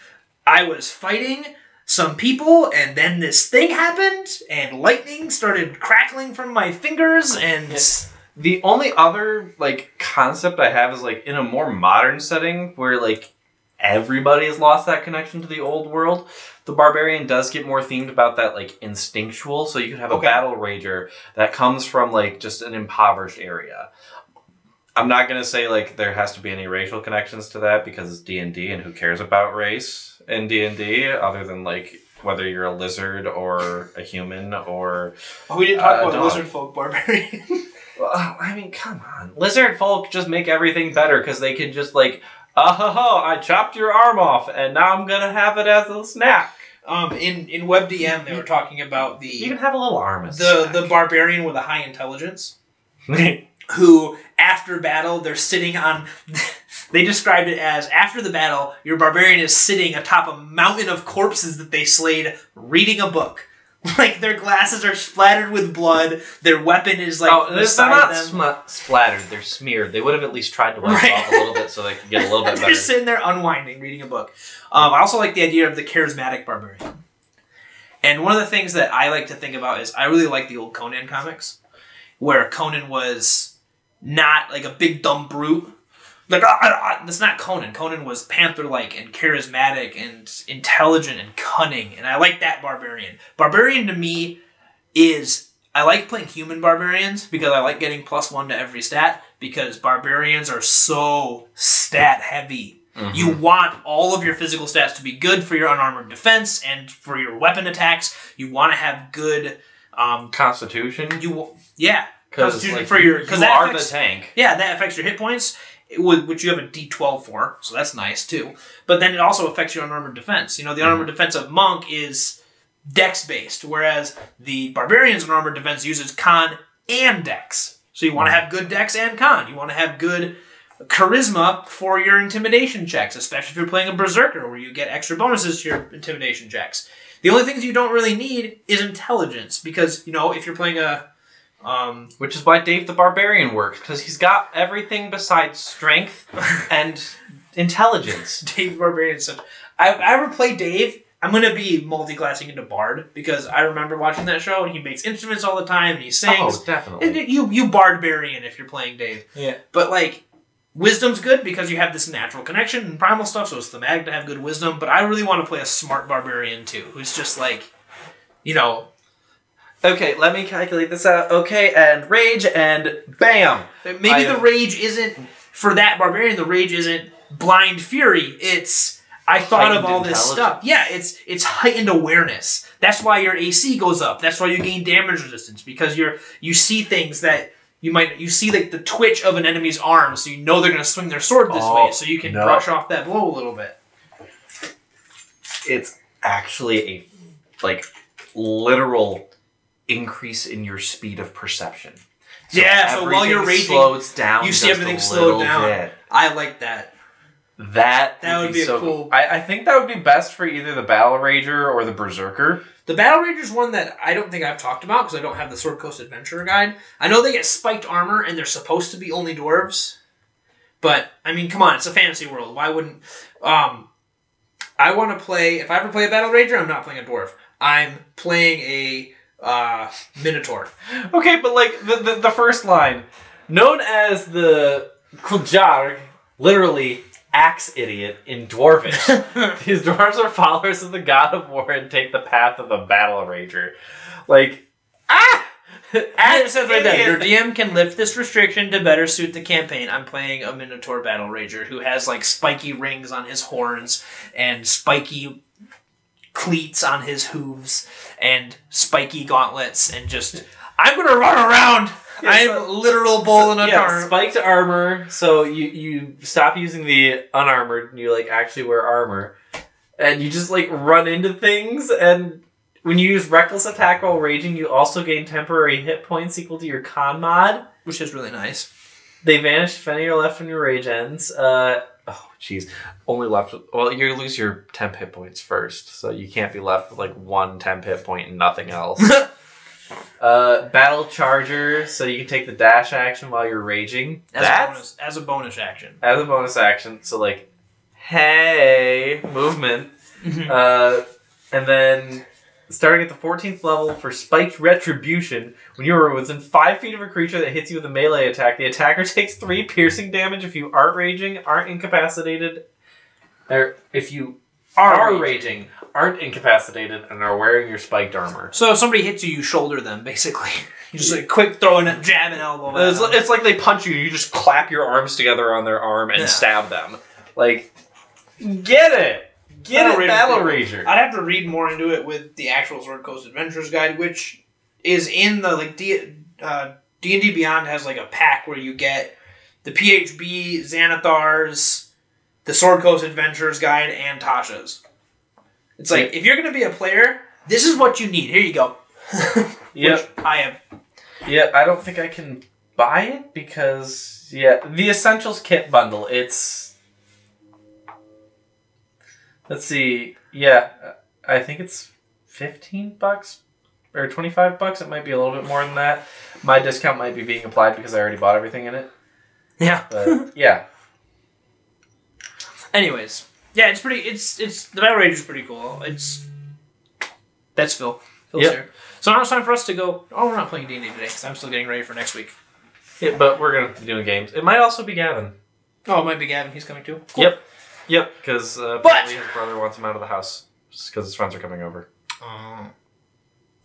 I was fighting some people, and then this thing happened, and lightning started crackling from my fingers, and Yes. The only other like concept I have is like in a more modern setting where like everybody has lost that connection to the old world. The barbarian does get more themed about that like instinctual. So you could have Okay. a battle rager that comes from like just an impoverished area. I'm not gonna say like there has to be any racial connections to that because it's D and D, and who cares about race in D and D other than like whether you're a lizard or a human or. Oh, we didn't talk Uh, about dog. lizard folk barbarian. Well, I mean, come on, lizard folk just make everything better because they can just like, oh ho ho, I chopped your arm off, and now I'm gonna have it as a snack. um, in in WebDM, they were talking about the You can have a little arm as the snack. the barbarian with a high intelligence. who after battle they're sitting on they described it as after the battle your barbarian is sitting atop a mountain of corpses that they slayed reading a book like their glasses are splattered with blood their weapon is like oh, they're not sm- splattered; they're smeared. They would have at least tried to wipe Right. it off a little bit so they could get a little bit better. they're better. sitting there unwinding reading a book um, i also like the idea of the charismatic barbarian and one of the things that i like to think about is i really like the old conan comics where conan was not like a big dumb brute like ah, ah, ah, that's not conan. Conan was panther-like and charismatic and intelligent and cunning and i like that barbarian. Barbarian to me is i like playing human barbarians because i like getting plus one to every stat because barbarians are so stat heavy. Mhm. you want all of your physical stats to be good for your unarmored defense and for your weapon attacks. You want to have good um, Constitution, you yeah. Because Constitution like, for your- you 'cause that are affects- the tank. yeah, that affects your hit points, would, which you have a D12 for, so that's nice too. But then it also affects your unarmored defense. You know, the mm-hmm. unarmored defense of monk is dex based, whereas the barbarian's unarmored defense uses con and dex. So you want to mm-hmm. have good dex and con. You want to have good charisma for your intimidation checks, especially if you're playing a berserker where you get extra bonuses to your intimidation checks. The only things you don't really need is intelligence because you know if you're playing a um, Which is why Dave the Barbarian works because he's got everything besides strength and intelligence. Dave the Barbarian said, I, I ever play Dave, I'm gonna be multi-classing into Bard because I remember watching that show and he makes instruments all the time and he sings. Oh, definitely. And you you Bardbarian if you're playing Dave. Yeah. But like wisdom's good because you have this natural connection and primal stuff, so it's thematic to have good wisdom. But I really want to play a smart barbarian too, who's just like, you know, Okay, let me calculate this out. Okay, and rage and bam. maybe I the rage isn't for that barbarian. The rage isn't blind fury. It's I thought of Heightened all this intelligence. stuff. Yeah, it's it's heightened awareness. That's why your AC goes up. That's why you gain damage resistance because you're you see things that you might you see like the twitch of an enemy's arm, so you know they're gonna swing their sword this Oh, way, so you can no. brush off that blow a little bit. It's actually a like literal increase in your speed of perception. Yeah, so while you're raging, slows down. you see everything a slowed down. bit. I like that. That That would be a so cool- I, I think that would be best for either the Battle Rager or the Berserker. The Battle rager is one that I don't think I've talked about because I don't have the Sword Coast Adventurer guide. I know they get spiked armor and they're supposed to be only dwarves, but I mean, come on, it's a fantasy world. Why wouldn't? Um, I want to play. If I ever play a Battle Rager, I'm not playing a dwarf. I'm playing a uh, Minotaur. Okay, but like the, the, the first line, known as the Kuldjargh, literally axe idiot in Dwarvish. These dwarves are followers of the god of war and take the path of the battle rager. Like, ah! It Axe says right there, your. DM can lift this restriction to better suit the campaign. I'm playing a Minotaur Battle Rager who has like spiky rings on his horns and spiky cleats on his hooves and spiky gauntlets and just I'm gonna run around. Yeah, I'm so- literal bull in a yeah, spiked armor. So you you stop using the unarmored and you like actually wear armor, and you just like run into things. And when you use reckless attack while raging, you also gain temporary hit points equal to your con mod. which is really nice. They vanish if any are left when your rage ends. Uh, jeez. Only left with. Well, you lose your temp hit points first, so you can't be left with like one temp hit point and nothing else. uh, battle charger, so you can take the dash action while you're raging. As a bonus as a bonus action. as a bonus action. So like, hey, movement. Mhm. Uh, and then starting at the 14th level for spiked retribution, when you are within five feet of a creature that hits you with a melee attack, the attacker takes three piercing damage if you aren't raging, aren't incapacitated, or if you are, are raging, aren't incapacitated, and are wearing your spiked armor. So if somebody hits you, you shoulder them basically. You just like quick throwing a jab and elbow. at It's, them. it's like they punch you. You just clap your arms together on their arm and Yeah. stab them. Like, get it, get Battle it, Rager Battle Rager. I'd have to read more into it with the actual Sword Coast Adventures guide, which is in the like D uh, D and D Beyond has like a pack where you get the PHB Xanathars, the Sword Coast Adventures guide, and Tasha's. It's like if you're gonna be a player, this is what you need. Here you go. Yep. I have. Yeah, I don't think I can buy it because yeah, the Essentials kit bundle. It's let's see, yeah, I think it's fifteen bucks or twenty five bucks. It might be a little bit more than that. My discount might be being applied because I already bought everything in it. Yeah. But yeah, Anyways, yeah, it's pretty. It's it's the Battle Rage is pretty cool. It's that's Phil. Phil's Yep. here. So now it's time for us to go. Oh, we're not playing D and D today because I'm still getting ready for next week. Yeah, but we're gonna be doing games. It might also be Gavin. Oh, it might be Gavin. He's coming too. Cool. Yep, yep, because uh, But- apparently his brother wants him out of the house because his friends are coming over. Oh.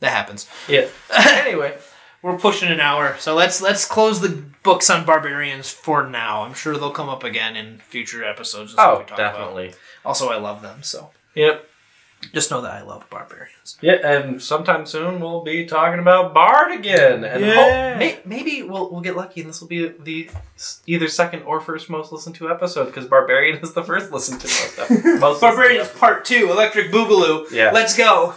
That happens. Yeah. anyway, we're pushing an hour, so let's let's close the books on barbarians for now. I'm sure they'll come up again in future episodes. Oh, we talk about. definitely. Also, I love them, so Yep. just know that I love barbarians. Yeah, and sometime soon we'll be talking about Bard again, and Yeah. hope- may, maybe we'll we'll get lucky, and this will be the either second or first most listened to episode because Barbarian is the first listened to most. most Part Two, Electric Boogaloo. Yeah. let's go.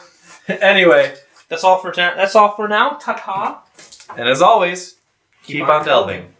anyway, That's all for ta- That's all for now. Ta ta. and as always, keep, on delving.